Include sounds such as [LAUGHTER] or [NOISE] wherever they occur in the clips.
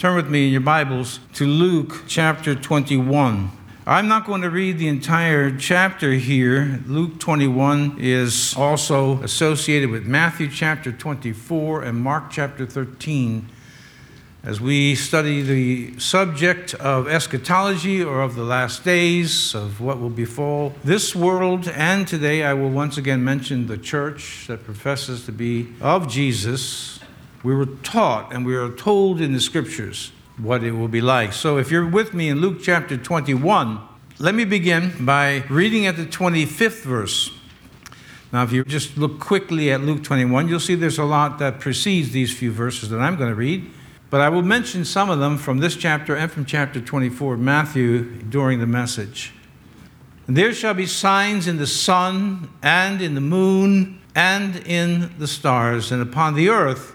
turn with me in your Bibles to Luke chapter 21. I'm not going to read the entire chapter here. Luke 21 is also associated with Matthew chapter 24 and Mark chapter 13 as we study the subject of eschatology or of the last days, of what will befall this world. And today I will once again mention the church that professes to be of Jesus. We were taught and we are told in the scriptures what it will be like. So if you're with me in Luke chapter 21, let me begin by reading at the 25th verse. Now, if you just look quickly at Luke 21, you'll see there's a lot that precedes these few verses that I'm going to read. But I will mention some of them from this chapter and from chapter 24 of Matthew during the message. And there shall be signs in the sun and in the moon and in the stars, and upon the earth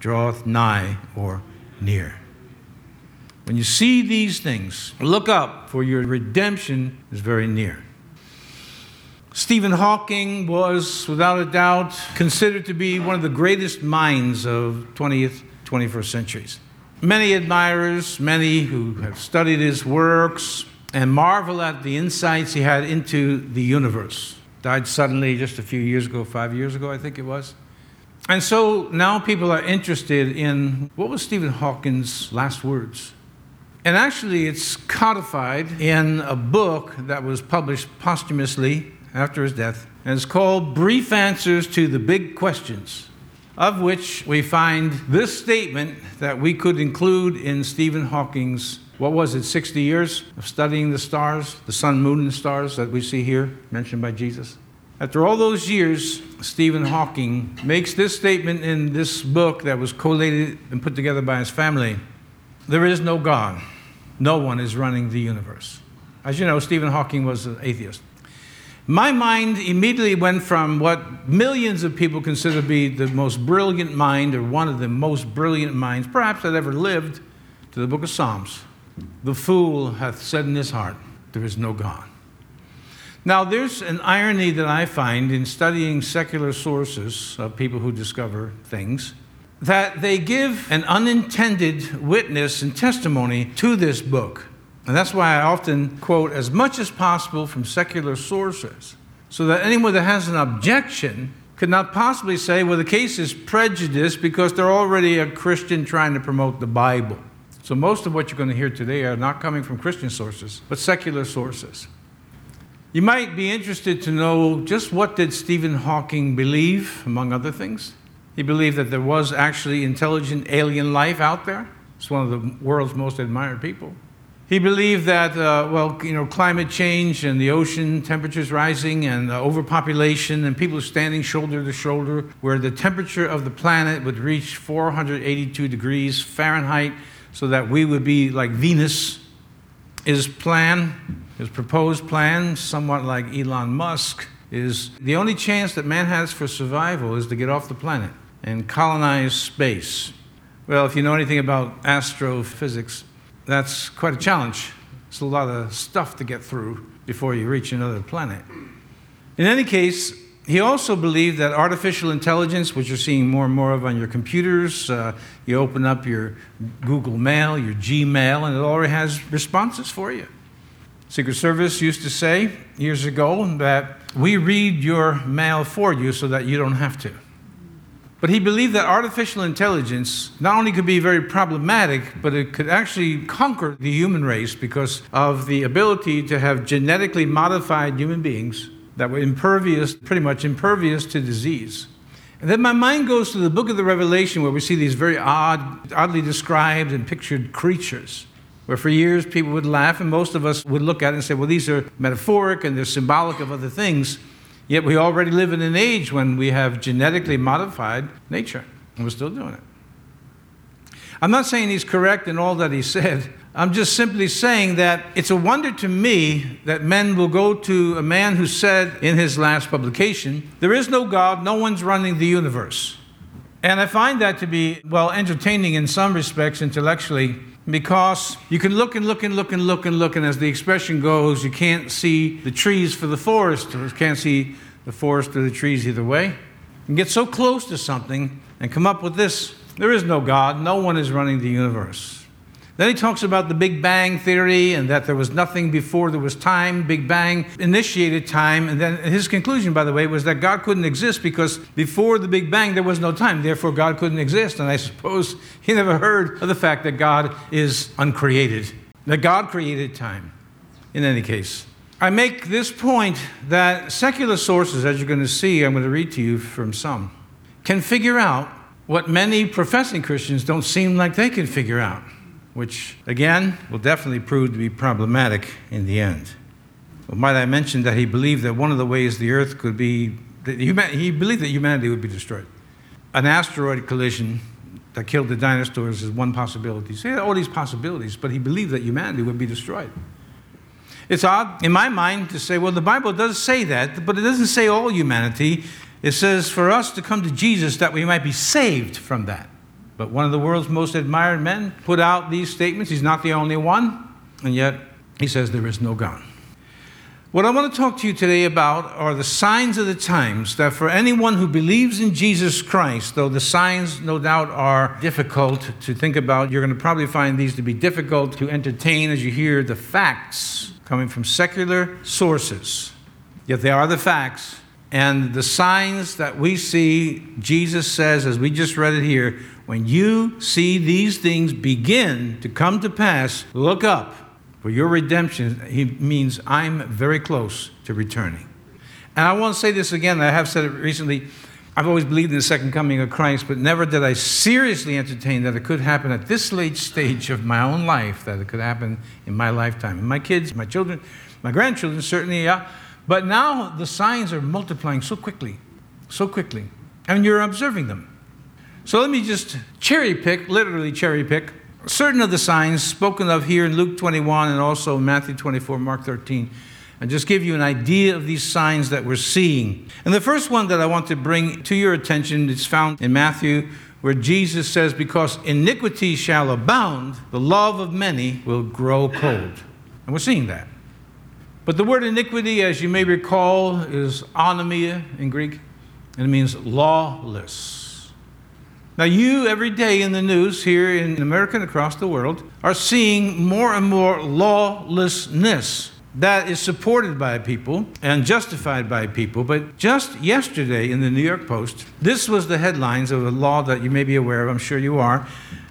draweth nigh or near. When you see these things, look up, for your redemption is very near. Stephen Hawking was, without a doubt, considered to be one of the greatest minds of 20th, 21st centuries. Many admirers, many who have studied his works and marvel at the insights he had into the universe. Died suddenly just a few years ago, five years ago, I think it was. And so now people are interested in what was Stephen Hawking's last words? And actually, it's codified in a book that was published posthumously after his death. And it's called Brief Answers to the Big Questions, of which we find this statement that we could include in Stephen Hawking's, what was it, 60 years of studying the stars, the sun, moon, and stars that we see here mentioned by Jesus. After all those years, Stephen Hawking makes this statement in this book that was collated and put together by his family There is no God no one is running the universe. As you know, Stephen Hawking was an atheist. My mind immediately went from what millions of people consider to be the most brilliant mind, or one of the most brilliant minds, perhaps that ever lived, to the book of Psalms. The fool hath said in his heart, There is no God. Now, there's an irony that I find in studying secular sources of people who discover things that they give an unintended witness and testimony to this book. And that's why I often quote as much as possible from secular sources, so that anyone that has an objection could not possibly say, well, the case is prejudiced because they're already a Christian trying to promote the Bible. So most of what you're going to hear today are not coming from Christian sources, but secular sources. You might be interested to know just what did Stephen Hawking believe, among other things. He believed that there was actually intelligent alien life out there. It's one of the world's most admired people. He believed that, uh, well, you know, climate change and the ocean temperatures rising and overpopulation and people standing shoulder to shoulder, where the temperature of the planet would reach 482 degrees Fahrenheit, so that we would be like Venus. His plan, his proposed plan, somewhat like Elon Musk, is the only chance that man has for survival is to get off the planet and colonize space. Well, if you know anything about astrophysics, that's quite a challenge. It's a lot of stuff to get through before you reach another planet. In any case, he also believed that artificial intelligence, which you're seeing more and more of on your computers, uh, you open up your Google Mail, your Gmail, and it already has responses for you. Secret Service used to say years ago that we read your mail for you so that you don't have to. But he believed that artificial intelligence not only could be very problematic, but it could actually conquer the human race because of the ability to have genetically modified human beings that were impervious, pretty much impervious to disease. And then my mind goes to the book of the Revelation where we see these very odd, oddly described and pictured creatures. Where for years people would laugh, and most of us would look at it and say, well, these are metaphoric and they're symbolic of other things. Yet we already live in an age when we have genetically modified nature, and we're still doing it. I'm not saying he's correct in all that he said. I'm just simply saying that it's a wonder to me that men will go to a man who said in his last publication, There is no God, no one's running the universe. And I find that to be, well, entertaining in some respects intellectually because you can look and look and look and look and look, and as the expression goes, you can't see the trees for the forest, or you can't see the forest or the trees either way. Can get so close to something and come up with this there is no God, no one is running the universe. Then he talks about the Big Bang Theory and that there was nothing before there was time. Big Bang initiated time. And then his conclusion, by the way, was that God couldn't exist because before the Big Bang there was no time. Therefore, God couldn't exist. And I suppose he never heard of the fact that God is uncreated, that God created time. In any case, I make this point that secular sources, as you're going to see, I'm going to read to you from some, can figure out what many professing Christians don't seem like they can figure out which again will definitely prove to be problematic in the end. Well, might I mention that he believed that one of the ways the earth could be, he believed that humanity would be destroyed. An asteroid collision that killed the dinosaurs is one possibility. So he had all these possibilities, but he believed that humanity would be destroyed. It's odd in my mind to say, well, the Bible does say that, but it doesn't say all humanity. It says for us to come to Jesus that we might be saved from that. But one of the world's most admired men put out these statements. He's not the only one, and yet he says there is no God. What I want to talk to you today about are the signs of the times that for anyone who believes in Jesus Christ, though the signs no doubt are difficult to think about, you're going to probably find these to be difficult to entertain as you hear the facts coming from secular sources. Yet they are the facts. And the signs that we see, Jesus says, as we just read it here, when you see these things begin to come to pass, look up, for your redemption he means I'm very close to returning. And I want to say this again, I have said it recently. I've always believed in the second coming of Christ, but never did I seriously entertain that it could happen at this late stage of my own life, that it could happen in my lifetime. And my kids, my children, my grandchildren, certainly, yeah. But now the signs are multiplying so quickly, so quickly. And you're observing them. So let me just cherry pick, literally cherry pick, certain of the signs spoken of here in Luke 21 and also Matthew 24, Mark 13, and just give you an idea of these signs that we're seeing. And the first one that I want to bring to your attention is found in Matthew, where Jesus says, Because iniquity shall abound, the love of many will grow cold. And we're seeing that. But the word iniquity, as you may recall, is anomia in Greek, and it means lawless. Now, you every day in the news here in America and across the world are seeing more and more lawlessness that is supported by people and justified by people. But just yesterday in the New York Post, this was the headlines of a law that you may be aware of, I'm sure you are.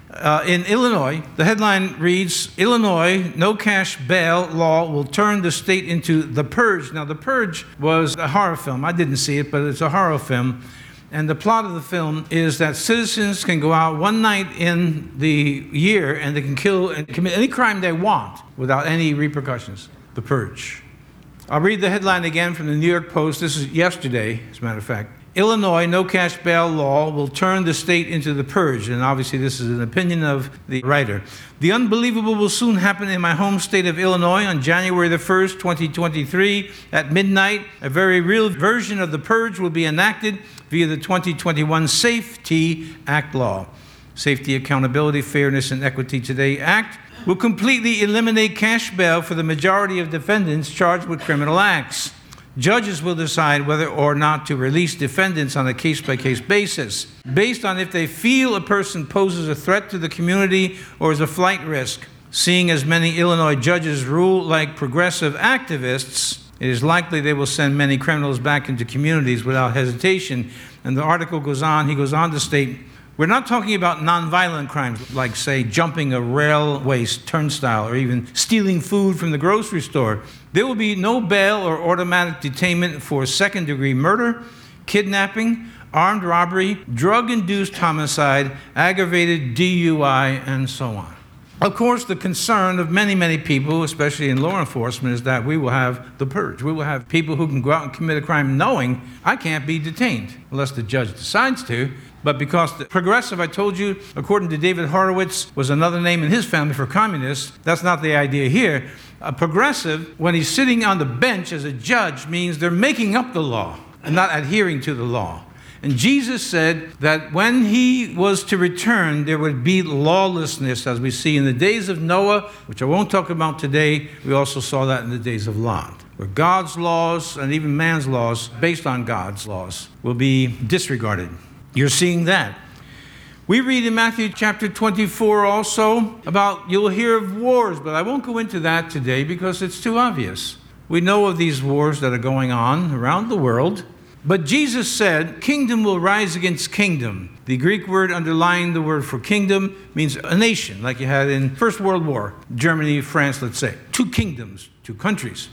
Uh, in Illinois, the headline reads Illinois no cash bail law will turn the state into the purge. Now, the purge was a horror film. I didn't see it, but it's a horror film and the plot of the film is that citizens can go out one night in the year and they can kill and commit any crime they want without any repercussions. The Purge. I'll read the headline again from the New York Post. This is yesterday, as a matter of fact. Illinois no cash bail law will turn the state into the purge. And obviously, this is an opinion of the writer. The unbelievable will soon happen in my home state of Illinois on January the 1st, 2023. At midnight, a very real version of the purge will be enacted via the 2021 SAFE-T Act law. Safety, Accountability, Fairness, and Equity Today Act will completely eliminate cash bail for the majority of defendants charged with criminal acts. Judges will decide whether or not to release defendants on a case by case basis, based on if they feel a person poses a threat to the community or is a flight risk. Seeing as many Illinois judges rule like progressive activists, it is likely they will send many criminals back into communities without hesitation. And the article goes on, he goes on to state we're not talking about nonviolent crimes like, say, jumping a railway turnstile or even stealing food from the grocery store. There will be no bail or automatic detainment for second degree murder, kidnapping, armed robbery, drug induced homicide, aggravated DUI, and so on. Of course, the concern of many, many people, especially in law enforcement, is that we will have the purge. We will have people who can go out and commit a crime knowing I can't be detained unless the judge decides to. But because the progressive, I told you, according to David Horowitz, was another name in his family for communist, that's not the idea here. A progressive, when he's sitting on the bench as a judge, means they're making up the law and not adhering to the law. And Jesus said that when he was to return, there would be lawlessness, as we see in the days of Noah, which I won't talk about today. We also saw that in the days of Lot, where God's laws and even man's laws, based on God's laws, will be disregarded. You're seeing that. We read in Matthew chapter 24 also about you'll hear of wars, but I won't go into that today because it's too obvious. We know of these wars that are going on around the world. But Jesus said, Kingdom will rise against kingdom. The Greek word underlying the word for kingdom means a nation, like you had in First World War, Germany, France, let's say. Two kingdoms, two countries.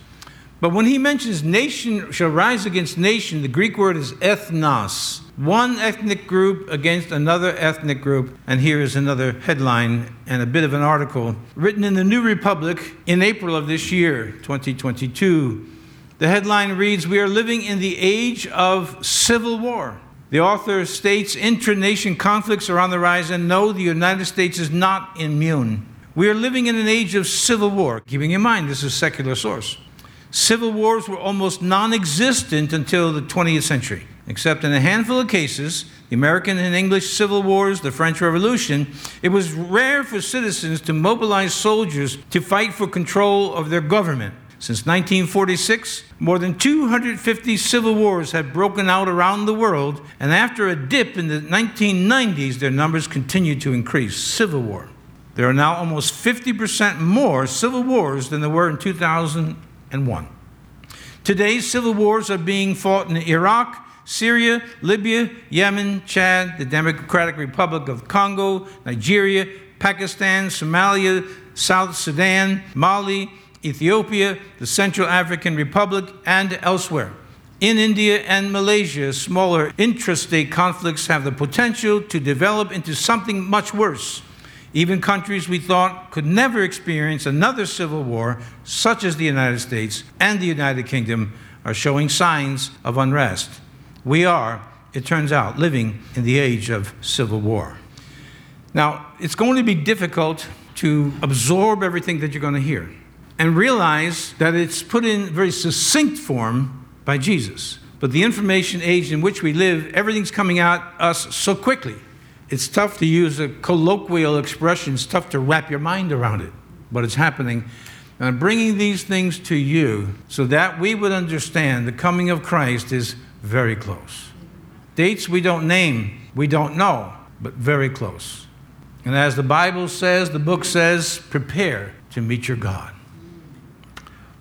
But when he mentions nation shall rise against nation, the Greek word is ethnos. One ethnic group against another ethnic group. And here is another headline and a bit of an article written in the New Republic in April of this year, 2022. The headline reads We are living in the age of civil war. The author states intra-nation conflicts are on the rise, and no, the United States is not immune. We are living in an age of civil war, keeping in mind this is a secular source. Civil wars were almost non existent until the 20th century, except in a handful of cases the American and English Civil Wars, the French Revolution. It was rare for citizens to mobilize soldiers to fight for control of their government. Since 1946, more than 250 civil wars have broken out around the world, and after a dip in the 1990s, their numbers continue to increase. Civil war. There are now almost 50% more civil wars than there were in 2001. Today, civil wars are being fought in Iraq, Syria, Libya, Yemen, Chad, the Democratic Republic of Congo, Nigeria, Pakistan, Somalia, South Sudan, Mali, Ethiopia, the Central African Republic, and elsewhere. In India and Malaysia, smaller intrastate conflicts have the potential to develop into something much worse. Even countries we thought could never experience another civil war, such as the United States and the United Kingdom, are showing signs of unrest. We are, it turns out, living in the age of civil war. Now, it's going to be difficult to absorb everything that you're going to hear and realize that it's put in very succinct form by Jesus. But the information age in which we live, everything's coming at us so quickly. It's tough to use a colloquial expression, it's tough to wrap your mind around it, but it's happening. And I'm bringing these things to you so that we would understand the coming of Christ is very close. Dates we don't name, we don't know, but very close. And as the Bible says, the book says, prepare to meet your God.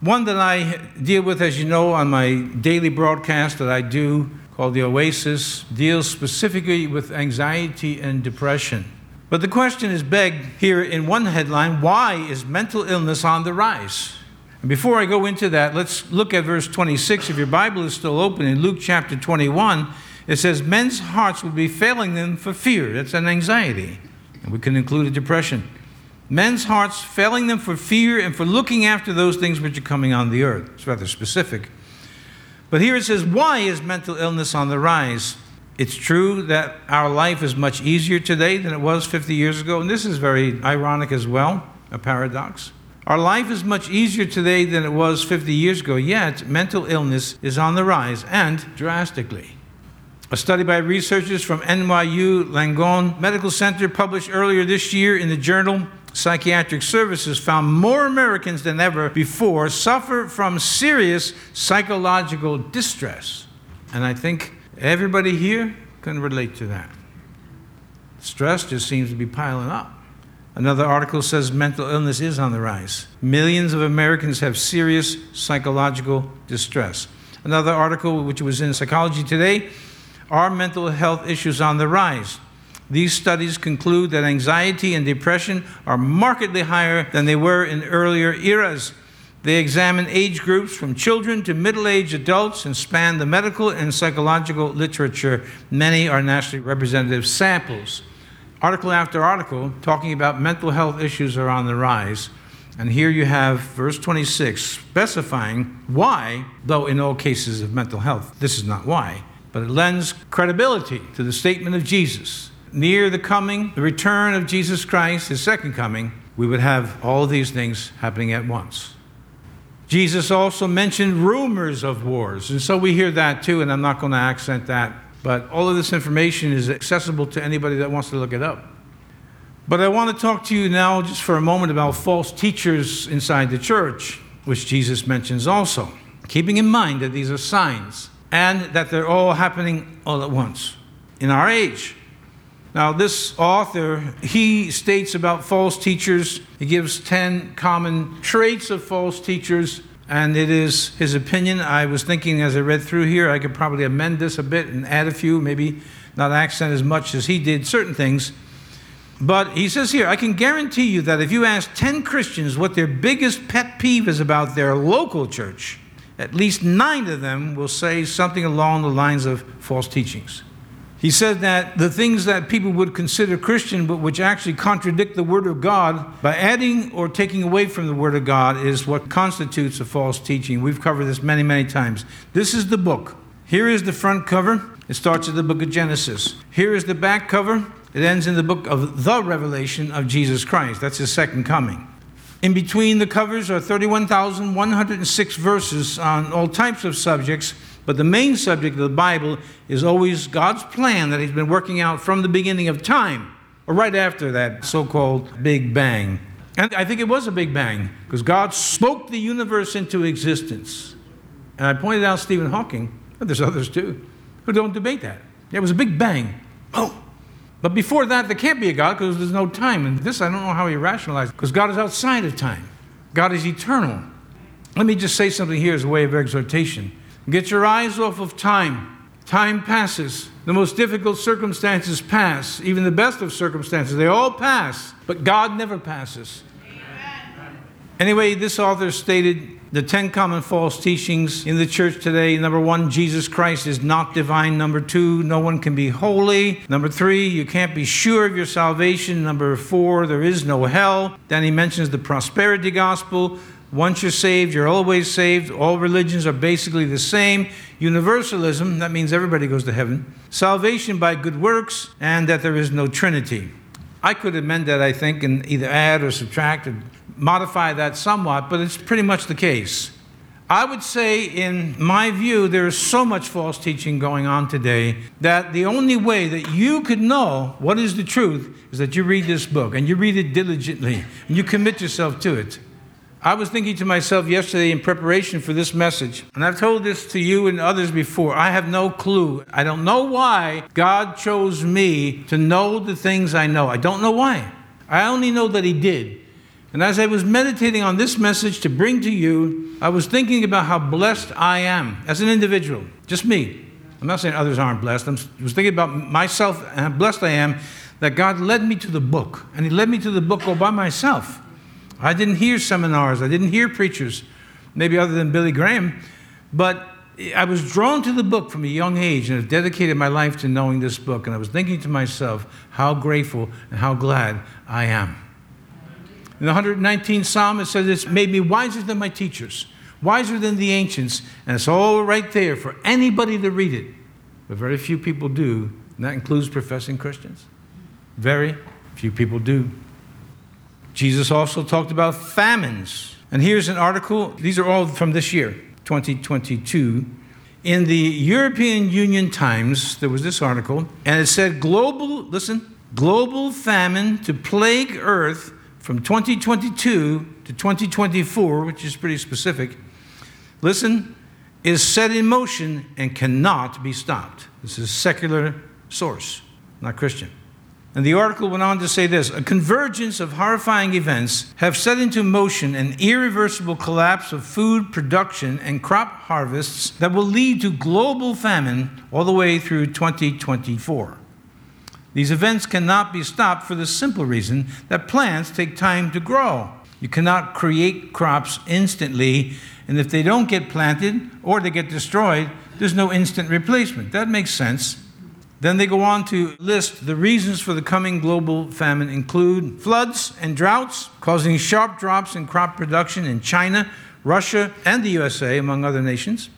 One that I deal with, as you know, on my daily broadcast that I do called The Oasis deals specifically with anxiety and depression. But the question is begged here in one headline why is mental illness on the rise? And before I go into that, let's look at verse 26. If your Bible is still open in Luke chapter 21, it says, Men's hearts will be failing them for fear. That's an anxiety. And we can include a depression men's hearts failing them for fear and for looking after those things which are coming on the earth. It's rather specific. But here it says, Why is mental illness on the rise? It's true that our life is much easier today than it was 50 years ago, and this is very ironic as well, a paradox. Our life is much easier today than it was 50 years ago, yet mental illness is on the rise and drastically. A study by researchers from NYU Langone Medical Center published earlier this year in the journal Psychiatric Services found more Americans than ever before suffer from serious psychological distress. And I think everybody here can relate to that. Stress just seems to be piling up. Another article says mental illness is on the rise. Millions of Americans have serious psychological distress. Another article, which was in Psychology Today, are mental health issues on the rise? These studies conclude that anxiety and depression are markedly higher than they were in earlier eras. They examine age groups from children to middle aged adults and span the medical and psychological literature. Many are nationally representative samples. article after article talking about mental health issues are on the rise. And here you have verse 26 specifying why, though in all cases of mental health, this is not why, but it lends credibility to the statement of Jesus. Near the coming, the return of Jesus Christ, his second coming, we would have all these things happening at once. Jesus also mentioned rumors of wars, and so we hear that too, and I'm not going to accent that, but all of this information is accessible to anybody that wants to look it up. But I want to talk to you now just for a moment about false teachers inside the church, which Jesus mentions also, keeping in mind that these are signs and that they're all happening all at once in our age. Now, this author, he states about false teachers, he gives 10 common traits of false teachers, and it is his opinion. I was thinking as I read through here, I could probably amend this a bit and add a few, maybe not accent as much as he did certain things. But he says here, I can guarantee you that if you ask 10 Christians what their biggest pet peeve is about their local church, at least nine of them will say something along the lines of false teachings. He said that the things that people would consider Christian, but which actually contradict the Word of God, by adding or taking away from the Word of God, is what constitutes a false teaching. We've covered this many, many times. This is the book. Here is the front cover. It starts at the book of Genesis. Here is the back cover. It ends in the book of the revelation of Jesus Christ. That's his second coming. In between the covers are 31,106 verses on all types of subjects but the main subject of the Bible is always God's plan that He's been working out from the beginning of time, or right after that so called Big Bang. And I think it was a Big Bang, because God spoke the universe into existence. And I pointed out Stephen Hawking, but there's others too, who don't debate that. It was a Big Bang. Oh. But before that, there can't be a God because there's no time. And this I don't know how he rationalized because God is outside of time, God is eternal. Let me just say something here as a way of exhortation. Get your eyes off of time. Time passes. The most difficult circumstances pass, even the best of circumstances. They all pass, but God never passes. Amen. Anyway, this author stated the 10 common false teachings in the church today. Number one, Jesus Christ is not divine. Number two, no one can be holy. Number three, you can't be sure of your salvation. Number four, there is no hell. Then he mentions the prosperity gospel. Once you're saved, you're always saved. All religions are basically the same. Universalism, that means everybody goes to heaven. Salvation by good works, and that there is no Trinity. I could amend that, I think, and either add or subtract or modify that somewhat, but it's pretty much the case. I would say, in my view, there is so much false teaching going on today that the only way that you could know what is the truth is that you read this book and you read it diligently and you commit yourself to it. I was thinking to myself yesterday in preparation for this message, and I've told this to you and others before. I have no clue. I don't know why God chose me to know the things I know. I don't know why. I only know that He did. And as I was meditating on this message to bring to you, I was thinking about how blessed I am as an individual, just me. I'm not saying others aren't blessed. I was thinking about myself and how blessed I am that God led me to the book. And He led me to the book all by myself. I didn't hear seminars, I didn't hear preachers, maybe other than Billy Graham, but I was drawn to the book from a young age and have dedicated my life to knowing this book. And I was thinking to myself, how grateful and how glad I am. In the 119th Psalm, it says, It's made me wiser than my teachers, wiser than the ancients. And it's all right there for anybody to read it. But very few people do. And that includes professing Christians. Very few people do. Jesus also talked about famines. And here's an article, these are all from this year, 2022. In the European Union Times, there was this article, and it said global, listen, global famine to plague Earth from 2022 to 2024, which is pretty specific. Listen, is set in motion and cannot be stopped. This is secular source, not Christian. And the article went on to say this a convergence of horrifying events have set into motion an irreversible collapse of food production and crop harvests that will lead to global famine all the way through 2024. These events cannot be stopped for the simple reason that plants take time to grow. You cannot create crops instantly, and if they don't get planted or they get destroyed, there's no instant replacement. That makes sense. Then they go on to list the reasons for the coming global famine include floods and droughts causing sharp drops in crop production in China, Russia, and the USA, among other nations.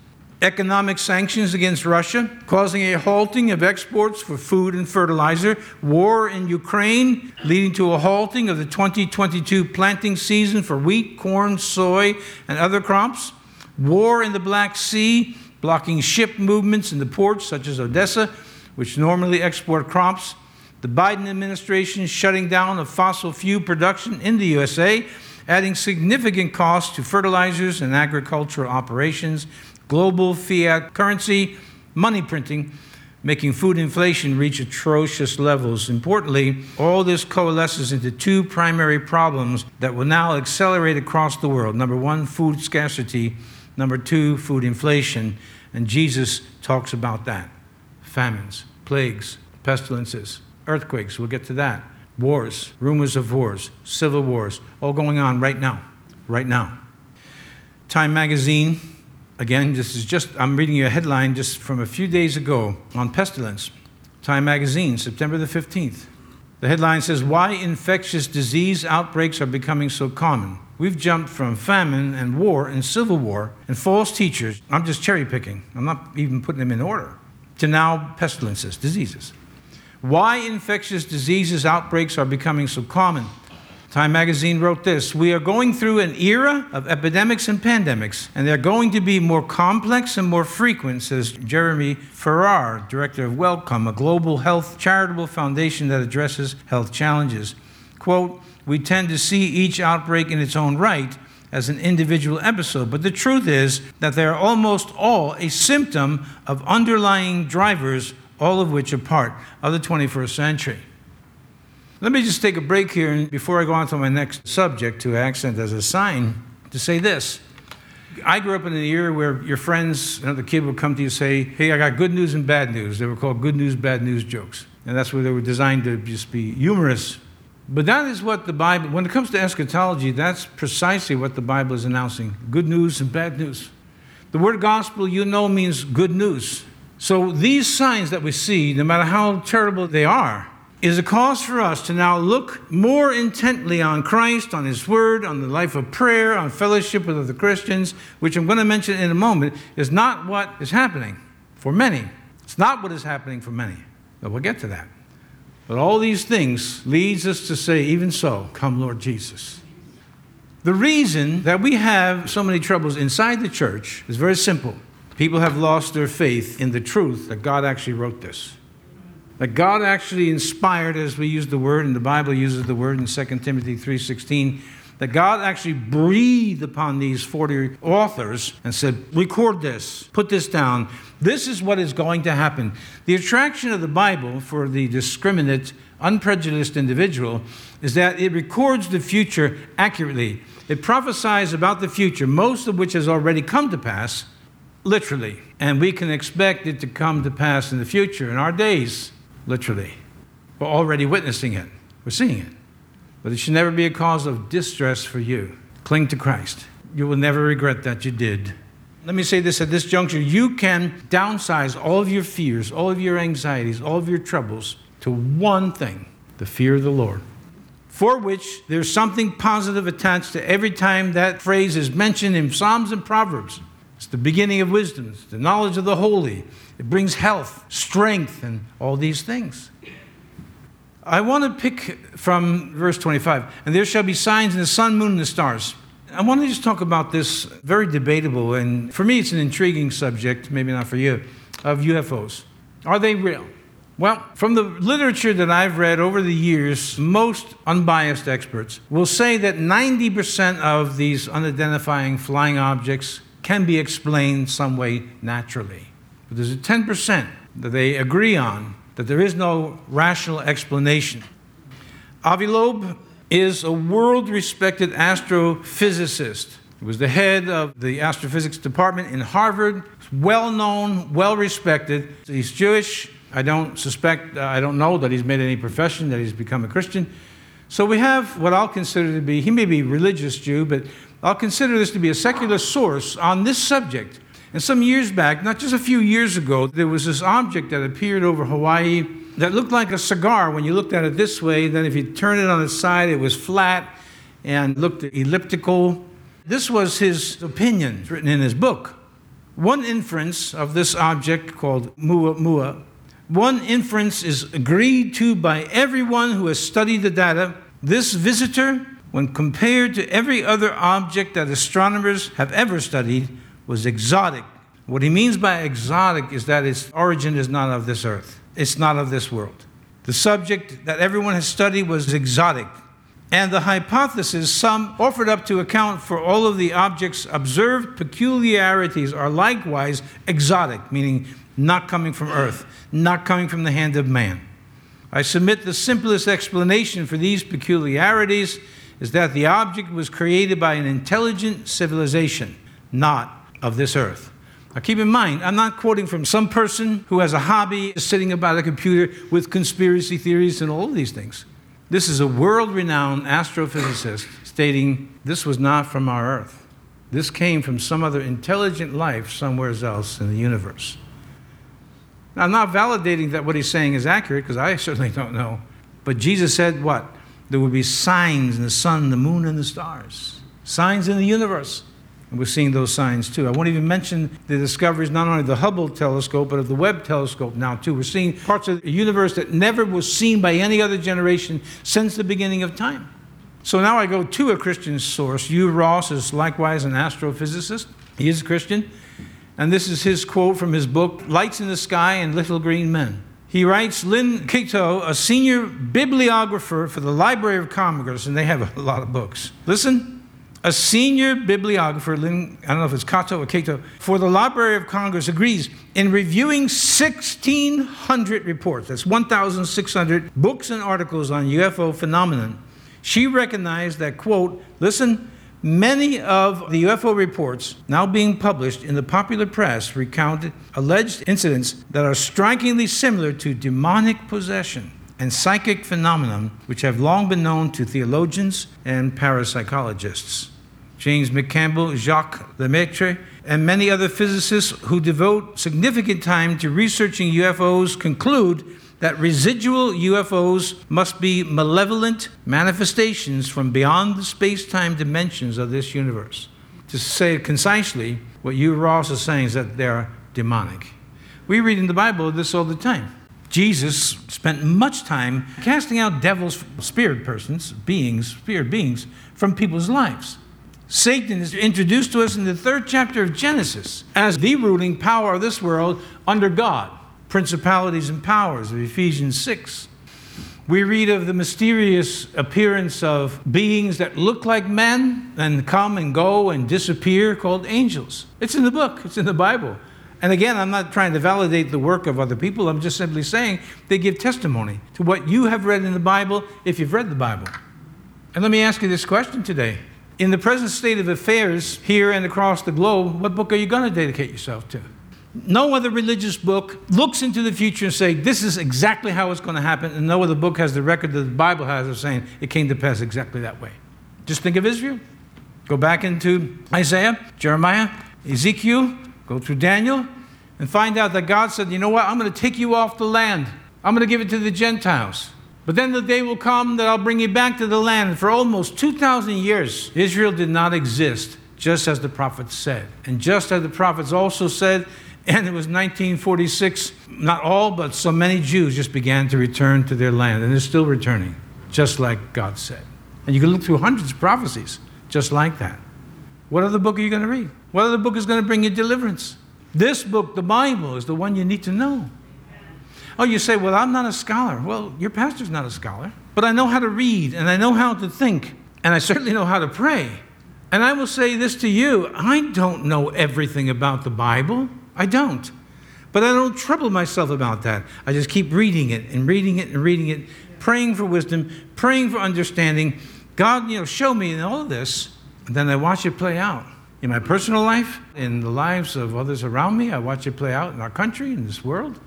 Economic sanctions against Russia, causing a halting of exports for food and fertilizer. War in Ukraine, leading to a halting of the 2022 planting season for wheat, corn, soy, and other crops. War in the Black Sea, blocking ship movements in the ports such as Odessa which normally export crops. The Biden administration shutting down of fossil fuel production in the USA, adding significant costs to fertilizers and agricultural operations, global fiat currency, money printing, making food inflation reach atrocious levels. Importantly, all this coalesces into two primary problems that will now accelerate across the world. Number one, food scarcity. Number two, food inflation. And Jesus talks about that famines, plagues, pestilences, earthquakes, we'll get to that, wars, rumors of wars, civil wars, all going on right now. Right now. Time magazine, again, this is just, I'm reading you a headline just from a few days ago on pestilence. Time magazine, September the 15th. The headline says, Why infectious disease outbreaks are becoming so common. We've jumped from famine and war and civil war and false teachers. I'm just cherry picking. I'm not even putting them in order to now pestilences, diseases. Why infectious diseases outbreaks are becoming so common. Time magazine wrote this We are going through an era of epidemics and pandemics, and they're going to be more complex and more frequent, says Jeremy Farrar, director of Wellcome, a global health charitable foundation that addresses health challenges. Quote, We tend to see each outbreak in its own right, as an individual episode. But the truth is that they are almost all a symptom of underlying drivers, all of which are part of the 21st century. Let me just take a break here and before I go on to my next subject to accent as a sign to say this. I grew up in an era where your friends, another kid would come to you and say, Hey, I got good news and bad news. They were called good news, bad news jokes. And that's where they were designed to just be humorous but that is what the Bible, when it comes to eschatology, that's precisely what the Bible is announcing good news and bad news. The word gospel, you know, means good news. So these signs that we see, no matter how terrible they are, is a cause for us to now look more intently on Christ, on His Word, on the life of prayer, on fellowship with other Christians, which I'm going to mention in a moment, is not what is happening for many. It's not what is happening for many. But we'll get to that. But all these things leads us to say, even so, come Lord Jesus. The reason that we have so many troubles inside the church is very simple. People have lost their faith in the truth that God actually wrote this. That God actually inspired, as we use the word, and the Bible uses the word in 2 Timothy 3.16, that God actually breathed upon these 40 authors and said, record this, put this down. This is what is going to happen. The attraction of the Bible for the discriminate, unprejudiced individual is that it records the future accurately. It prophesies about the future, most of which has already come to pass, literally. And we can expect it to come to pass in the future, in our days, literally. We're already witnessing it, we're seeing it. But it should never be a cause of distress for you. Cling to Christ. You will never regret that you did. Let me say this at this juncture you can downsize all of your fears, all of your anxieties, all of your troubles to one thing the fear of the Lord. For which there's something positive attached to every time that phrase is mentioned in Psalms and Proverbs. It's the beginning of wisdom, it's the knowledge of the holy. It brings health, strength, and all these things. I want to pick from verse 25. And there shall be signs in the sun, moon, and the stars. I want to just talk about this very debatable, and for me, it's an intriguing subject, maybe not for you, of UFOs. Are they real? Well, from the literature that I've read over the years, most unbiased experts will say that 90% of these unidentifying flying objects can be explained some way naturally. But there's a 10% that they agree on that there is no rational explanation. Avi Loeb is a world respected astrophysicist. He was the head of the astrophysics department in Harvard, well known, well respected. He's Jewish. I don't suspect, uh, I don't know that he's made any profession, that he's become a Christian. So we have what I'll consider to be, he may be a religious Jew, but I'll consider this to be a secular source on this subject And some years back, not just a few years ago, there was this object that appeared over Hawaii that looked like a cigar when you looked at it this way. Then, if you turn it on its side, it was flat and looked elliptical. This was his opinion written in his book. One inference of this object called Oumuamua, one inference is agreed to by everyone who has studied the data. This visitor, when compared to every other object that astronomers have ever studied, was exotic. What he means by exotic is that its origin is not of this earth, it's not of this world. The subject that everyone has studied was exotic. And the hypothesis, some offered up to account for all of the object's observed peculiarities, are likewise exotic, meaning not coming from earth, not coming from the hand of man. I submit the simplest explanation for these peculiarities is that the object was created by an intelligent civilization, not of this earth. Now, keep in mind, I'm not quoting from some person who has a hobby sitting about a computer with conspiracy theories and all of these things. This is a world renowned astrophysicist stating this was not from our earth. This came from some other intelligent life somewhere else in the universe. Now, I'm not validating that what he's saying is accurate because I [LAUGHS] certainly don't know. But Jesus said what? There would be signs in the sun, the moon, and the stars. Signs in the universe. And we're seeing those signs too. I won't even mention the discoveries not only of the Hubble telescope, but of the Webb telescope now too. We're seeing parts of the universe that never was seen by any other generation since the beginning of time. So now I go to a Christian source. Hugh Ross is likewise an astrophysicist. He is a Christian. And this is his quote from his book, Lights in the Sky and Little Green Men. He writes Lynn Catoe, a senior bibliographer for the Library of Congress, and they have a lot of books. Listen. A senior bibliographer, Lynn, I don't know if it's Cato or Cato, for the Library of Congress agrees in reviewing 1,600 reports, that's 1,600 books and articles on UFO phenomenon. She recognized that, quote, listen, Many of the UFO reports now being published in the popular press recount alleged incidents that are strikingly similar to demonic possession and psychic phenomenon, which have long been known to theologians and parapsychologists. James McCampbell, Jacques Lemaitre, and many other physicists who devote significant time to researching UFOs conclude that residual UFOs must be malevolent manifestations from beyond the space time dimensions of this universe. To say it concisely, what Hugh Ross is saying is that they're demonic. We read in the Bible this all the time. Jesus spent much time casting out devils, spirit persons, beings, spirit beings, from people's lives. Satan is introduced to us in the third chapter of Genesis as the ruling power of this world under God principalities and powers of Ephesians 6. We read of the mysterious appearance of beings that look like men and come and go and disappear called angels. It's in the book, it's in the Bible. And again, I'm not trying to validate the work of other people. I'm just simply saying they give testimony to what you have read in the Bible if you've read the Bible. And let me ask you this question today. In the present state of affairs here and across the globe, what book are you going to dedicate yourself to? No other religious book looks into the future and say this is exactly how it's going to happen, and no other book has the record that the Bible has of saying it came to pass exactly that way. Just think of Israel. Go back into Isaiah, Jeremiah, Ezekiel, go through Daniel, and find out that God said, you know what, I'm going to take you off the land. I'm going to give it to the Gentiles. But then the day will come that I'll bring you back to the land. For almost 2,000 years, Israel did not exist, just as the prophets said. And just as the prophets also said, and it was 1946, not all, but so many Jews just began to return to their land, and they're still returning, just like God said. And you can look through hundreds of prophecies just like that. What other book are you going to read? What other book is going to bring you deliverance? This book, the Bible, is the one you need to know. Oh, you say, well, I'm not a scholar. Well, your pastor's not a scholar. But I know how to read, and I know how to think, and I certainly know how to pray. And I will say this to you I don't know everything about the Bible. I don't. But I don't trouble myself about that. I just keep reading it and reading it and reading it, praying for wisdom, praying for understanding. God, you know, show me in all of this. And then I watch it play out in my personal life, in the lives of others around me. I watch it play out in our country, in this world.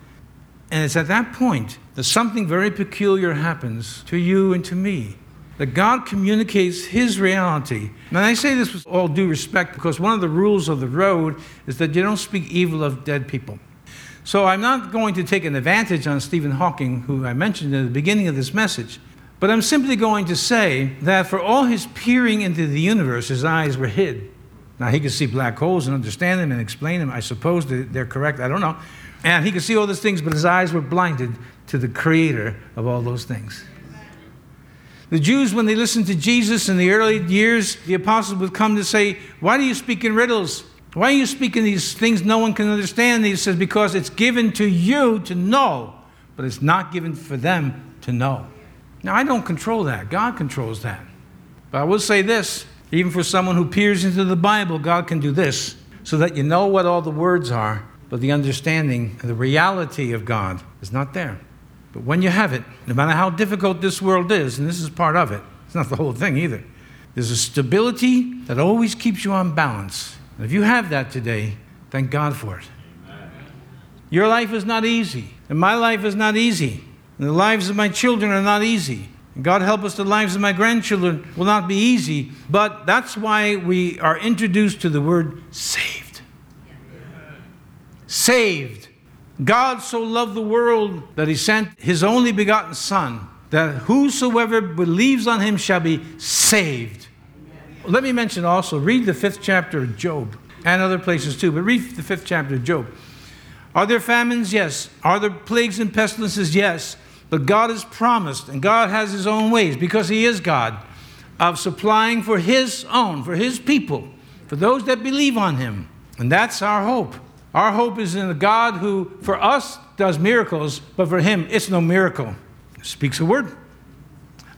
And it's at that point that something very peculiar happens to you and to me. that God communicates His reality. And I say this with all due respect because one of the rules of the road is that you don't speak evil of dead people. So I'm not going to take an advantage on Stephen Hawking, who I mentioned in the beginning of this message, but I'm simply going to say that for all his peering into the universe, his eyes were hid. Now, he could see black holes and understand them and explain them. I suppose they're correct. I don't know. And he could see all those things, but his eyes were blinded to the creator of all those things. The Jews, when they listened to Jesus in the early years, the apostles would come to say, Why do you speak in riddles? Why are you speaking these things no one can understand? he says, Because it's given to you to know, but it's not given for them to know. Now, I don't control that. God controls that. But I will say this even for someone who peers into the Bible, God can do this so that you know what all the words are, but the understanding, and the reality of God is not there. But when you have it, no matter how difficult this world is, and this is part of it, it's not the whole thing either, there's a stability that always keeps you on balance. And if you have that today, thank God for it. Your life is not easy, and my life is not easy, and the lives of my children are not easy. God help us, the lives of my grandchildren will not be easy, but that's why we are introduced to the word saved. Saved. God so loved the world that he sent his only begotten Son, that whosoever believes on him shall be saved. Let me mention also, read the fifth chapter of Job and other places too, but read the fifth chapter of Job. Are there famines? Yes. Are there plagues and pestilences? Yes. But God has promised, and God has His own ways, because He is God, of supplying for His own, for His people, for those that believe on Him. And that's our hope. Our hope is in a God who, for us, does miracles, but for Him, it's no miracle. Speaks a word.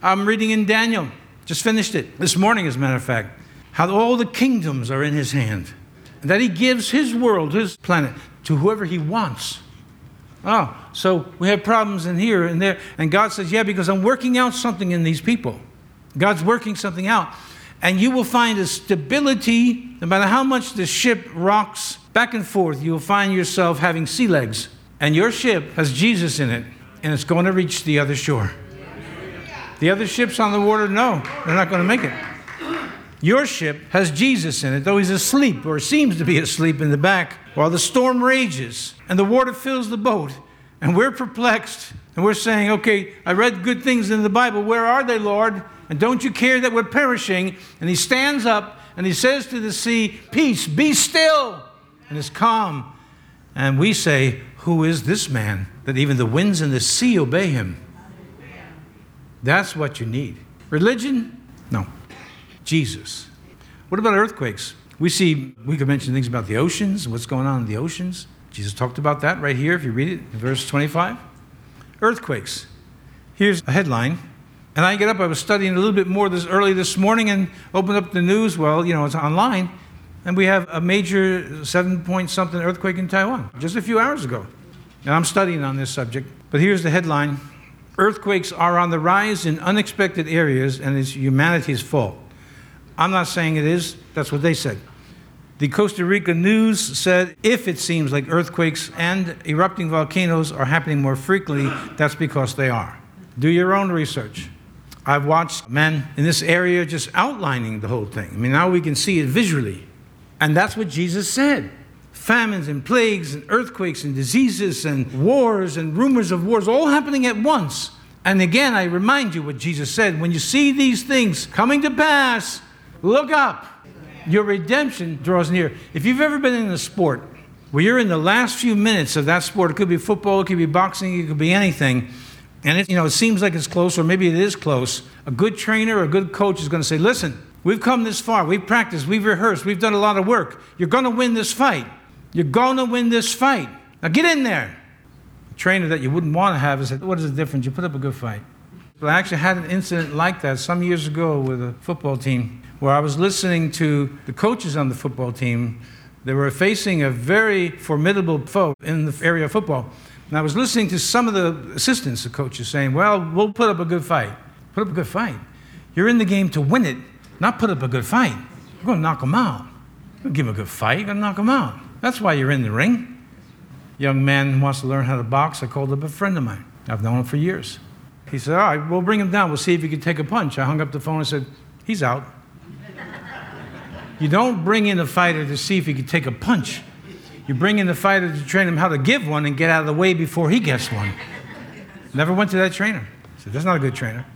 I'm reading in Daniel, just finished it this morning, as a matter of fact, how all the kingdoms are in His hand, and that He gives His world, His planet, to whoever He wants. Oh, so we have problems in here and there. And God says, Yeah, because I'm working out something in these people. God's working something out. And you will find a stability, no matter how much the ship rocks back and forth, you will find yourself having sea legs. And your ship has Jesus in it, and it's going to reach the other shore. The other ships on the water, no, they're not going to make it. Your ship has Jesus in it, though he's asleep or seems to be asleep in the back while the storm rages and the water fills the boat. And we're perplexed and we're saying, okay, I read good things in the Bible. Where are they, Lord? And don't you care that we're perishing? And he stands up and he says to the sea, Peace, be still. And it's calm. And we say, Who is this man that even the winds and the sea obey him? That's what you need. Religion? No. Jesus. What about earthquakes? We see, we could mention things about the oceans, what's going on in the oceans. Jesus talked about that right here, if you read it, in verse 25. Earthquakes. Here's a headline. And I get up, I was studying a little bit more this early this morning and opened up the news. Well, you know, it's online. And we have a major seven point something earthquake in Taiwan just a few hours ago. And I'm studying on this subject. But here's the headline Earthquakes are on the rise in unexpected areas, and it's humanity's fault. I'm not saying it is, that's what they said. The Costa Rica news said if it seems like earthquakes and erupting volcanoes are happening more frequently, that's because they are. Do your own research. I've watched men in this area just outlining the whole thing. I mean, now we can see it visually. And that's what Jesus said famines and plagues and earthquakes and diseases and wars and rumors of wars all happening at once. And again, I remind you what Jesus said when you see these things coming to pass, look up. Your redemption draws near. If you've ever been in a sport where you're in the last few minutes of that sport, it could be football, it could be boxing, it could be anything, and it, you know, it seems like it's close, or maybe it is close, a good trainer a good coach is going to say, listen, we've come this far, we've practiced, we've rehearsed, we've done a lot of work. You're going to win this fight. You're going to win this fight. Now get in there. A trainer that you wouldn't want to have is, what is the difference? You put up a good fight. But I actually had an incident like that some years ago with a football team where I was listening to the coaches on the football team. They were facing a very formidable foe in the area of football. And I was listening to some of the assistants, the coaches, saying, Well, we'll put up a good fight. Put up a good fight. You're in the game to win it, not put up a good fight. You're going to knock them out. To give them a good fight, you're going to knock them out. That's why you're in the ring. Young man wants to learn how to box. I called up a friend of mine. I've known him for years. He said, All right, we'll bring him down. We'll see if he can take a punch. I hung up the phone and said, He's out. You don't bring in a fighter to see if he can take a punch. You bring in the fighter to train him how to give one and get out of the way before he gets one. Never went to that trainer. I said, That's not a good trainer.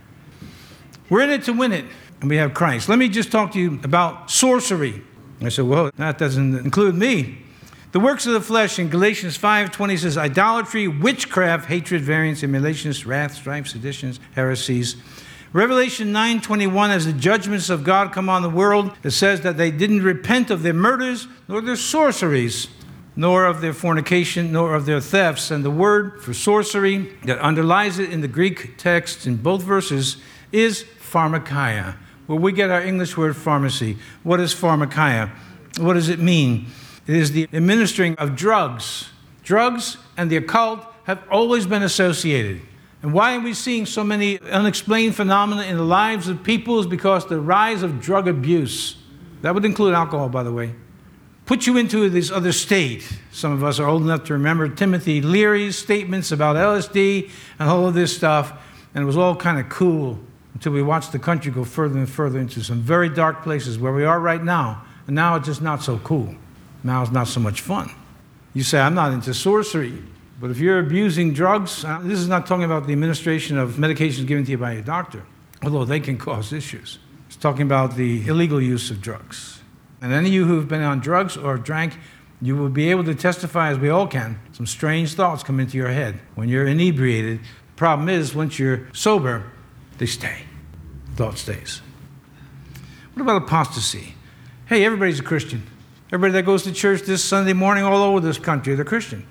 We're in it to win it, and we have Christ. Let me just talk to you about sorcery. I said, Well, that doesn't include me. The works of the flesh in Galatians 5:20 says idolatry, witchcraft, hatred, variance, emulations, wrath, strife, seditions, heresies. Revelation 9:21 as the judgments of God come on the world, it says that they didn't repent of their murders, nor their sorceries, nor of their fornication, nor of their thefts. And the word for sorcery that underlies it in the Greek text in both verses is pharmakia, where we get our English word pharmacy. What is pharmakia? What does it mean? It is the administering of drugs. Drugs and the occult have always been associated. And why are we seeing so many unexplained phenomena in the lives of people is because the rise of drug abuse. That would include alcohol, by the way. Put you into this other state. Some of us are old enough to remember Timothy Leary's statements about LSD and all of this stuff, and it was all kind of cool until we watched the country go further and further into some very dark places where we are right now. And now it's just not so cool. Now it's not so much fun. You say, I'm not into sorcery. But if you're abusing drugs, uh, this is not talking about the administration of medications given to you by your doctor, although they can cause issues. It's talking about the illegal use of drugs. And any of you who've been on drugs or drank, you will be able to testify, as we all can. Some strange thoughts come into your head when you're inebriated. The problem is, once you're sober, they stay. Thought stays. What about apostasy? Hey, everybody's a Christian. Everybody that goes to church this Sunday morning all over this country, they're Christian.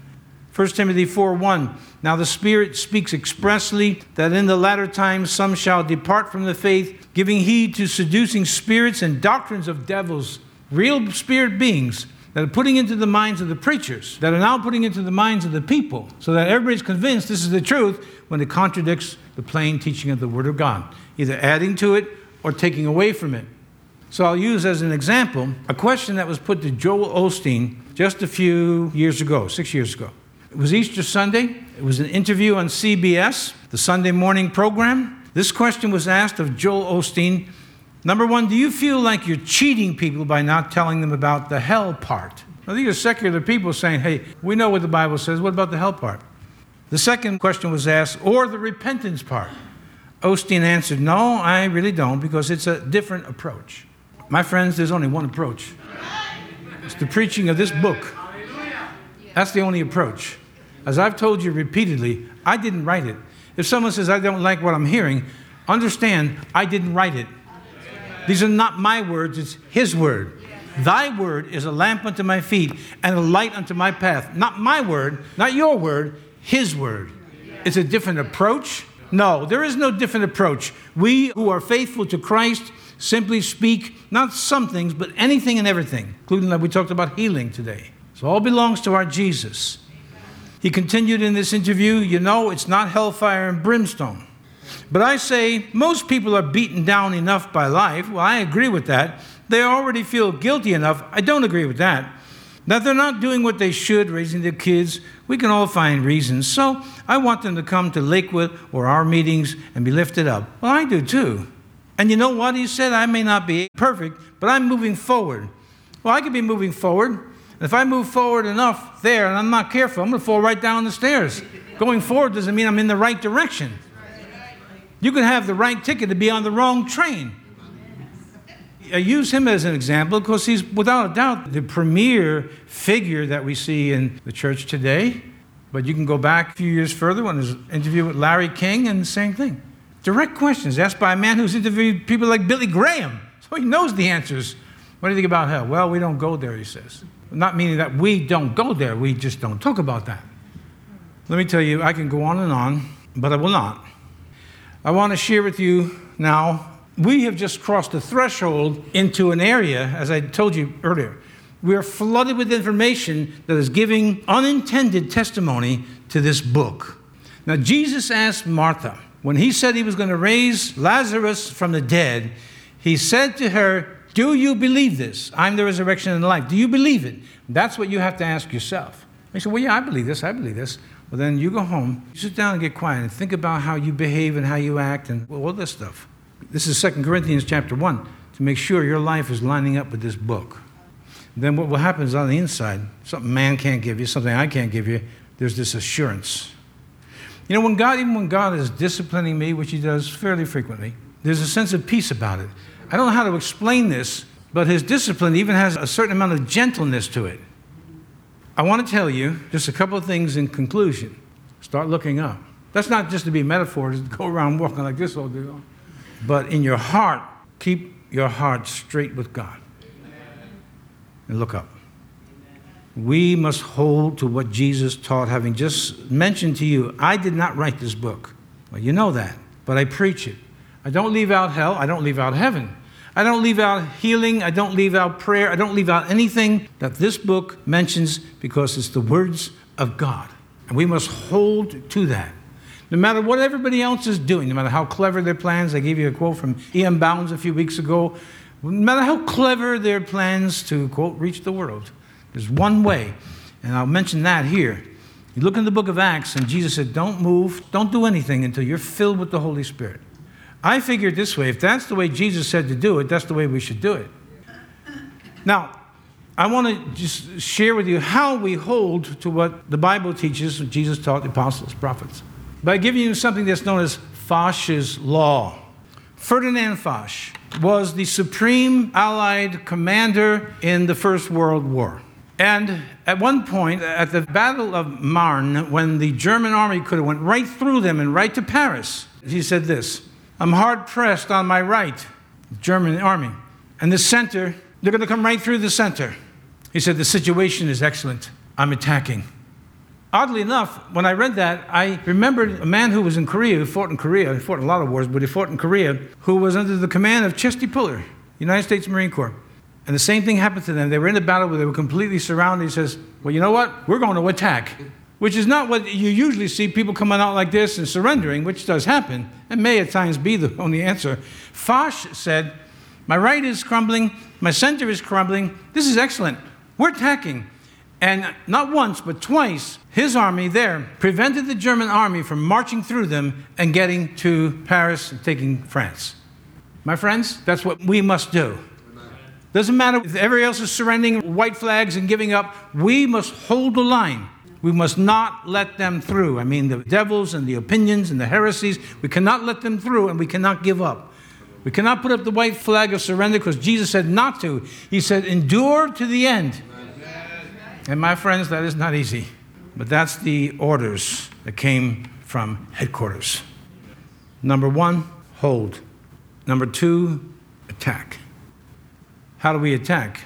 1 Timothy 4 1. Now the Spirit speaks expressly that in the latter times some shall depart from the faith, giving heed to seducing spirits and doctrines of devils, real spirit beings that are putting into the minds of the preachers, that are now putting into the minds of the people, so that everybody's convinced this is the truth when it contradicts the plain teaching of the Word of God, either adding to it or taking away from it. So I'll use as an example a question that was put to Joel Osteen just a few years ago, six years ago. It was Easter Sunday. It was an interview on CBS, the Sunday morning program. This question was asked of Joel Osteen. Number one, do you feel like you're cheating people by not telling them about the hell part? Now, these are secular people saying, hey, we know what the Bible says. What about the hell part? The second question was asked, or the repentance part. Osteen answered, no, I really don't, because it's a different approach. My friends, there's only one approach it's the preaching of this book. That's the only approach. As I've told you repeatedly, I didn't write it. If someone says, I don't like what I'm hearing, understand, I didn't write it. These are not my words, it's His word. Thy word is a lamp unto my feet and a light unto my path. Not my word, not your word, His word. It's a different approach. No, there is no different approach. We who are faithful to Christ simply speak not some things, but anything and everything, including like we talked about healing today. So all belongs to our Jesus. He continued in this interview, you know, it's not hellfire and brimstone. But I say most people are beaten down enough by life. Well, I agree with that. They already feel guilty enough. I don't agree with that. That they're not doing what they should, raising their kids. We can all find reasons. So I want them to come to Lakewood or our meetings and be lifted up. Well, I do too. And you know what? He said, I may not be perfect, but I'm moving forward. Well, I could be moving forward. If I move forward enough there and I'm not careful, I'm going to fall right down the stairs. Going forward doesn't mean I'm in the right direction. You can have the right ticket to be on the wrong train. I use him as an example because he's, without a doubt, the premier figure that we see in the church today. But you can go back a few years further when an interview with Larry King and the same thing. Direct questions asked by a man who's interviewed people like Billy Graham. So he knows the answers. What do you think about hell? Well, we don't go there, he says. Not meaning that we don't go there, we just don't talk about that. Let me tell you, I can go on and on, but I will not. I want to share with you now, we have just crossed the threshold into an area, as I told you earlier. We are flooded with information that is giving unintended testimony to this book. Now, Jesus asked Martha, when he said he was going to raise Lazarus from the dead, he said to her, Do you believe this? I'm the resurrection and the life. Do you believe it? That's what you have to ask yourself. He said, Well, yeah, I believe this. I believe this. Well, then you go home, you sit down and get quiet and think about how you behave and how you act and all this stuff. This is 2 Corinthians chapter 1 to make sure your life is lining up with this book. Then what will happen is on the inside, something man can't give you, something I can't give you, there's this assurance. You know, when God, even when God is disciplining me, which He does fairly frequently, there's a sense of peace about it. I don't know how to explain this, but His discipline even has a certain amount of gentleness to it. I want to tell you just a couple of things in conclusion. Start looking up. That's not just to be a metaphor, to [LAUGHS] go around walking like this all day long. But in your heart, keep your heart straight with God. And look up. We must hold to what Jesus taught, having just mentioned to you, I did not write this book. Well, you know that, but I preach it. I don't leave out hell, I don't leave out heaven. I don't leave out healing, I don't leave out prayer, I don't leave out anything that this book mentions because it's the words of God. And we must hold to that. No matter what everybody else is doing, no matter how clever their plans, I gave you a quote from E.M. Bounds a few weeks ago. No matter how clever their plans to, quote, reach the world, there's one way, and I'll mention that here. You look in the book of Acts, and Jesus said, Don't move, don't do anything until you're filled with the Holy Spirit. I figured this way if that's the way Jesus said to do it, that's the way we should do it. Now, I want to just share with you how we hold to what the Bible teaches, what Jesus taught the apostles, prophets, by giving you something that's known as Foch's Law. Ferdinand Foch was the supreme Allied commander in the First World War. And at one point, at the Battle of Marne, when the German army could have went right through them and right to Paris, he said this I'm hard pressed on my right, German army. And the center, they're going to come right through the center. He said, The situation is excellent. I'm attacking. Oddly enough, when I read that, I remembered a man who was in Korea, who fought in Korea, he fought in a lot of wars, but he fought in Korea, who was under the command of Chesty Puller, United States Marine Corps. And the same thing happened to them. They were in a battle where they were completely surrounded. He says, Well, you know what? We're going to attack which is not what you usually see people coming out like this and surrendering, which does happen, and may at times be the [LAUGHS] only answer. Foch said, My right is crumbling, my center is crumbling. This is excellent. We're attacking. And not once, but twice, his army there prevented the German army from marching through them and getting to Paris and taking France. My friends, that's what we must do. Doesn't matter if everybody else is surrendering white flags and giving up, we must hold the line. We must not let them through. I mean, the devils and the opinions and the heresies, we cannot let them through and we cannot give up. We cannot put up the white flag of surrender because Jesus said not to. He said, endure to the end. And my friends, that is not easy. But that's the orders that came from headquarters. Number one, hold. Number two, attack. How do we attack?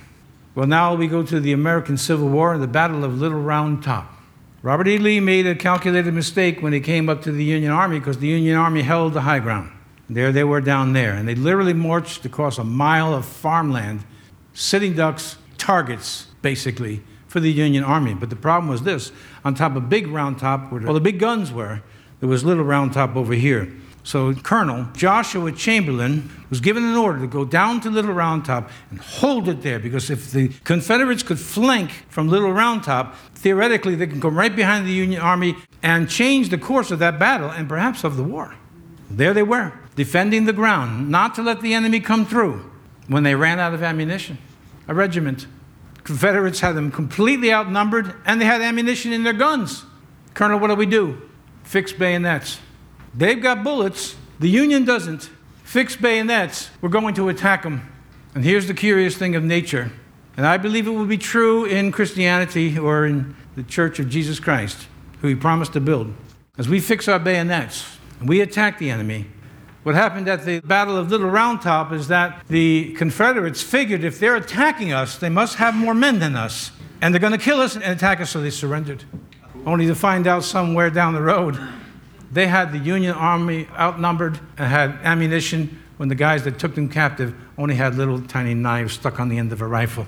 Well, now we go to the American Civil War and the Battle of Little Round Top. Robert E. Lee made a calculated mistake when he came up to the Union Army because the Union Army held the high ground. There they were down there. And they literally marched across a mile of farmland, sitting ducks, targets, basically, for the Union Army. But the problem was this on top of Big Round Top, where all the big guns were, there was Little Round Top over here. So Colonel Joshua Chamberlain was given an order to go down to Little Round Top and hold it there because if the Confederates could flank from Little Round Top, theoretically they can come right behind the Union Army and change the course of that battle and perhaps of the war. There they were, defending the ground, not to let the enemy come through when they ran out of ammunition. A regiment. Confederates had them completely outnumbered and they had ammunition in their guns. Colonel, what do we do? Fix bayonets. They've got bullets, the Union doesn't. Fix bayonets, we're going to attack them. And here's the curious thing of nature, and I believe it will be true in Christianity or in the Church of Jesus Christ, who He promised to build. As we fix our bayonets and we attack the enemy, what happened at the Battle of Little Round Top is that the Confederates figured if they're attacking us, they must have more men than us. And they're going to kill us and attack us, so they surrendered. Only to find out somewhere down the road they had the Union Army outnumbered and had ammunition when the guys that took them captive only had little tiny knives stuck on the end of a rifle.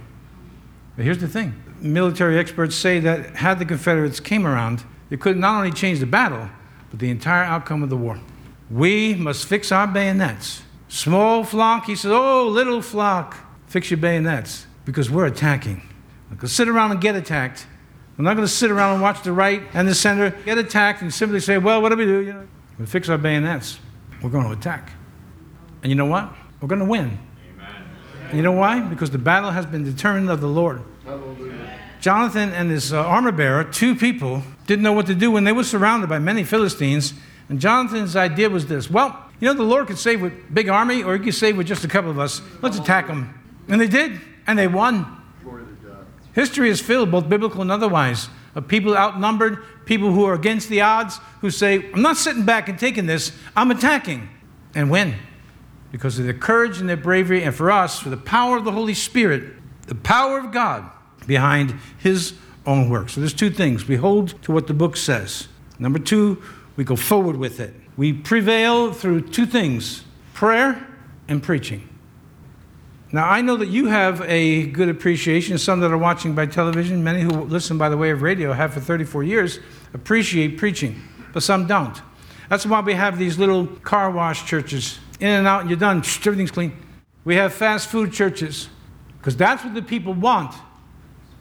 But here's the thing military experts say that had the Confederates came around, they could not only change the battle, but the entire outcome of the war. We must fix our bayonets. Small flock, he says, oh, little flock, fix your bayonets because we're attacking. Because sit around and get attacked We're not going to sit around and watch the right and the center get attacked and simply say, well, what do we do? You know, we fix our bayonets. We're going to attack. And you know what? We're going to win. Amen. And you know why? Because the battle has been determined of the Lord. Hallelujah. Jonathan and his uh, armor bearer, two people, didn't know what to do when they were surrounded by many Philistines. And Jonathan's idea was this well, you know, the Lord could save with big army, or he could save with just a couple of us. Let's attack them. And they did, and they won. History is filled, both biblical and otherwise, of people outnumbered, people who are against the odds, who say, I'm not sitting back and taking this, I'm attacking, and win. Because of their courage and their bravery, and for us, for the power of the Holy Spirit, the power of God behind His own work. So there's two things. We hold to what the book says. Number two, we go forward with it. We prevail through two things prayer and preaching. Now, I know that you have a good appreciation. Some that are watching by television, many who listen by the way of radio, have for 34 years, appreciate preaching, but some don't. That's why we have these little car wash churches. In and out, and you're done, everything's clean. We have fast food churches, because that's what the people want.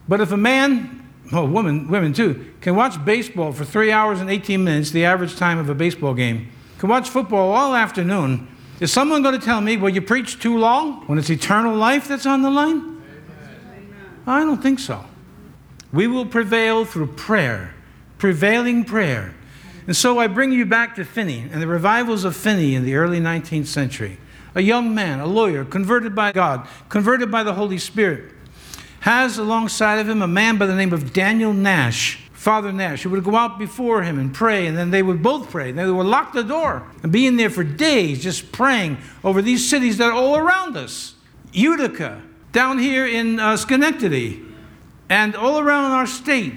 But if a man, well, woman, women too, can watch baseball for three hours and 18 minutes, the average time of a baseball game, can watch football all afternoon, is someone going to tell me, well, you preach too long when it's eternal life that's on the line? Amen. I don't think so. We will prevail through prayer, prevailing prayer. And so I bring you back to Finney and the revivals of Finney in the early 19th century. A young man, a lawyer, converted by God, converted by the Holy Spirit, has alongside of him a man by the name of Daniel Nash. Father Nash, who would go out before him and pray, and then they would both pray. They would lock the door and be in there for days just praying over these cities that are all around us. Utica, down here in uh, Schenectady, and all around our state.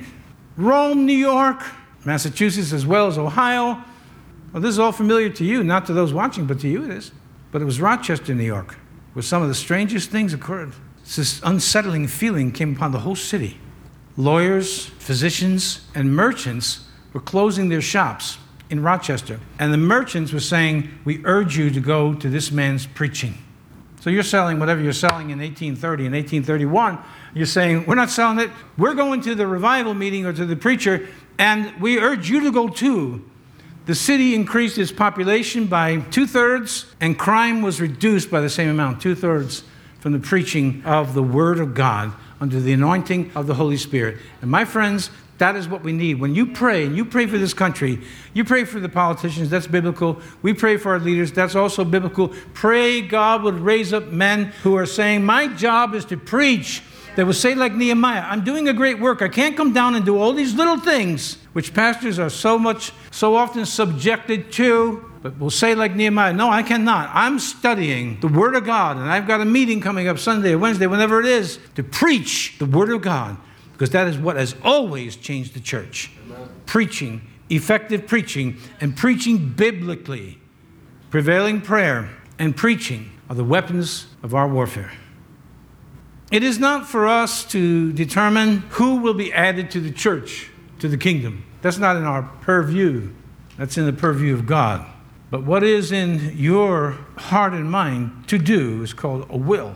Rome, New York, Massachusetts, as well as Ohio. Well, this is all familiar to you, not to those watching, but to you it is. But it was Rochester, New York, where some of the strangest things occurred. This unsettling feeling came upon the whole city lawyers, physicians, and merchants were closing their shops in Rochester. And the merchants were saying, We urge you to go to this man's preaching. So you're selling whatever you're selling in 1830 and 1831. You're saying, We're not selling it. We're going to the revival meeting or to the preacher, and we urge you to go too. The city increased its population by two thirds, and crime was reduced by the same amount two thirds from the preaching of the Word of God under the anointing of the Holy Spirit. And my friends, that is what we need. When you pray, and you pray for this country, you pray for the politicians, that's biblical. We pray for our leaders, that's also biblical. Pray God would raise up men who are saying, My job is to preach. They will say, like Nehemiah, I'm doing a great work. I can't come down and do all these little things, which pastors are so much, so often subjected to. But we'll say, like Nehemiah, no, I cannot. I'm studying the Word of God, and I've got a meeting coming up Sunday or Wednesday, whenever it is, to preach the Word of God, because that is what has always changed the church. Amen. Preaching, effective preaching, and preaching biblically. Prevailing prayer and preaching are the weapons of our warfare. It is not for us to determine who will be added to the church, to the kingdom. That's not in our purview, that's in the purview of God. But what is in your heart and mind to do is called a will.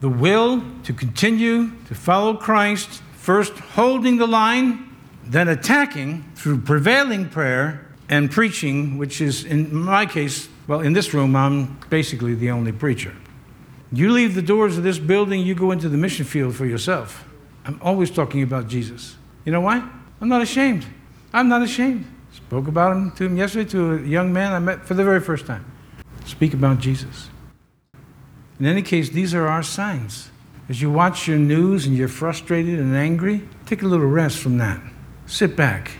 The will to continue to follow Christ, first holding the line, then attacking through prevailing prayer and preaching, which is, in my case, well, in this room, I'm basically the only preacher. You leave the doors of this building, you go into the mission field for yourself. I'm always talking about Jesus. You know why? I'm not ashamed. I'm not ashamed. Spoke about him to him yesterday to a young man I met for the very first time. Speak about Jesus. In any case, these are our signs. As you watch your news and you're frustrated and angry, take a little rest from that. Sit back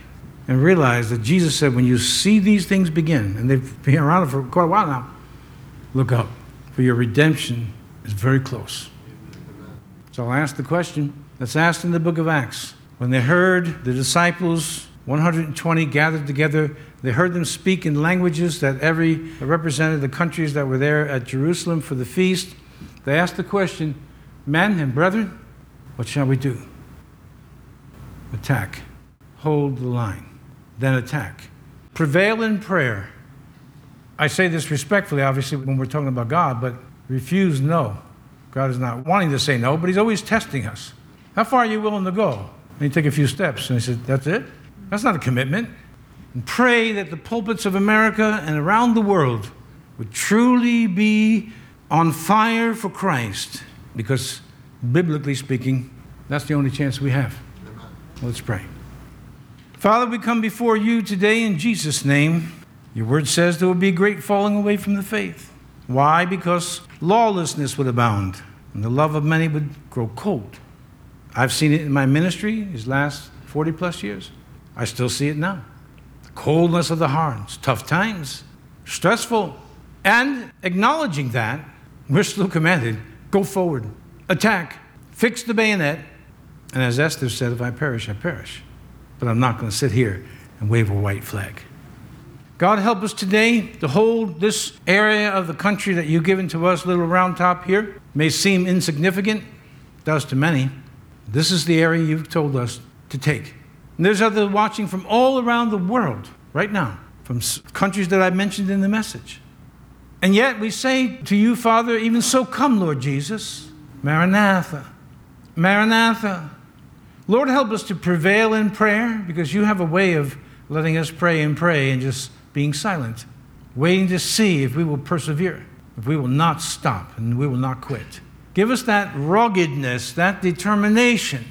and realize that Jesus said, when you see these things begin, and they've been around for quite a while now, look up, for your redemption is very close. So I'll ask the question that's asked in the book of Acts. When they heard the disciples 120 gathered together. They heard them speak in languages that every represented the countries that were there at Jerusalem for the feast. They asked the question, Men and brethren, what shall we do? Attack. Hold the line. Then attack. Prevail in prayer. I say this respectfully, obviously, when we're talking about God, but refuse no. God is not wanting to say no, but He's always testing us. How far are you willing to go? And he took a few steps. And He said, That's it? That's not a commitment. And pray that the pulpits of America and around the world would truly be on fire for Christ. Because, biblically speaking, that's the only chance we have. Let's pray. Father, we come before you today in Jesus' name. Your word says there will be great falling away from the faith. Why? Because lawlessness would abound, and the love of many would grow cold. I've seen it in my ministry these last 40 plus years. I still see it now. The coldness of the hearts, tough times, stressful. And acknowledging that, we're still commanded go forward, attack, fix the bayonet. And as Esther said, if I perish, I perish. But I'm not going to sit here and wave a white flag. God help us today to hold this area of the country that you've given to us, little round top here, may seem insignificant, does to many. This is the area you've told us to take. And there's others watching from all around the world right now, from countries that I mentioned in the message. And yet we say to you, Father, even so come, Lord Jesus. Maranatha. Maranatha. Lord, help us to prevail in prayer because you have a way of letting us pray and pray and just being silent, waiting to see if we will persevere, if we will not stop and we will not quit. Give us that ruggedness, that determination,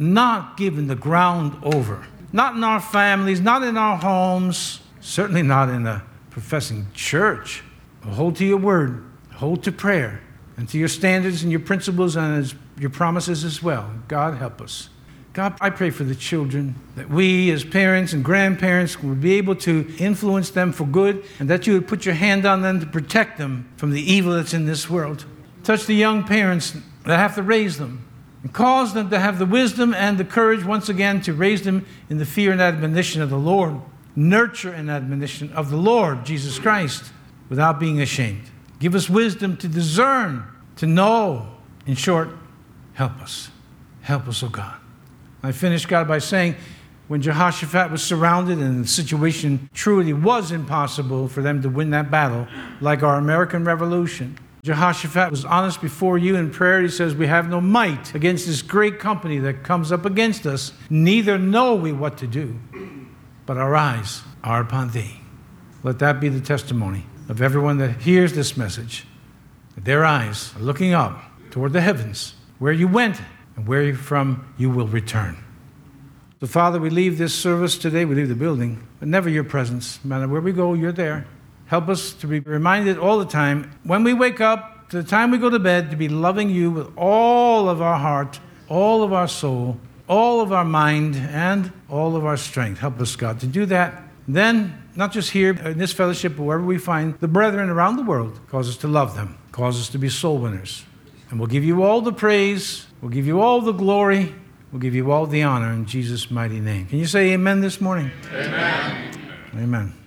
not giving the ground over. Not in our families, not in our homes, certainly not in a professing church. Hold to your word, hold to prayer, and to your standards and your principles and your promises as well. God, help us. God, I pray for the children that we as parents and grandparents would be able to influence them for good and that you would put your hand on them to protect them from the evil that's in this world. Touch the young parents that have to raise them and cause them to have the wisdom and the courage once again to raise them in the fear and admonition of the Lord. Nurture and admonition of the Lord Jesus Christ without being ashamed. Give us wisdom to discern, to know. In short, help us. Help us, O God. I finish, God, by saying when Jehoshaphat was surrounded and the situation truly was impossible for them to win that battle, like our American Revolution, Jehoshaphat was honest before you in prayer. He says, We have no might against this great company that comes up against us, neither know we what to do, but our eyes are upon thee. Let that be the testimony of everyone that hears this message. Their eyes are looking up toward the heavens, where you went and where from you will return. So, Father, we leave this service today, we leave the building, but never your presence. No matter where we go, you're there. Help us to be reminded all the time, when we wake up, to the time we go to bed, to be loving you with all of our heart, all of our soul, all of our mind, and all of our strength. Help us, God, to do that. Then, not just here in this fellowship, but wherever we find the brethren around the world, cause us to love them, cause us to be soul winners. And we'll give you all the praise We'll give you all the glory. We'll give you all the honor in Jesus' mighty name. Can you say amen this morning? Amen. Amen.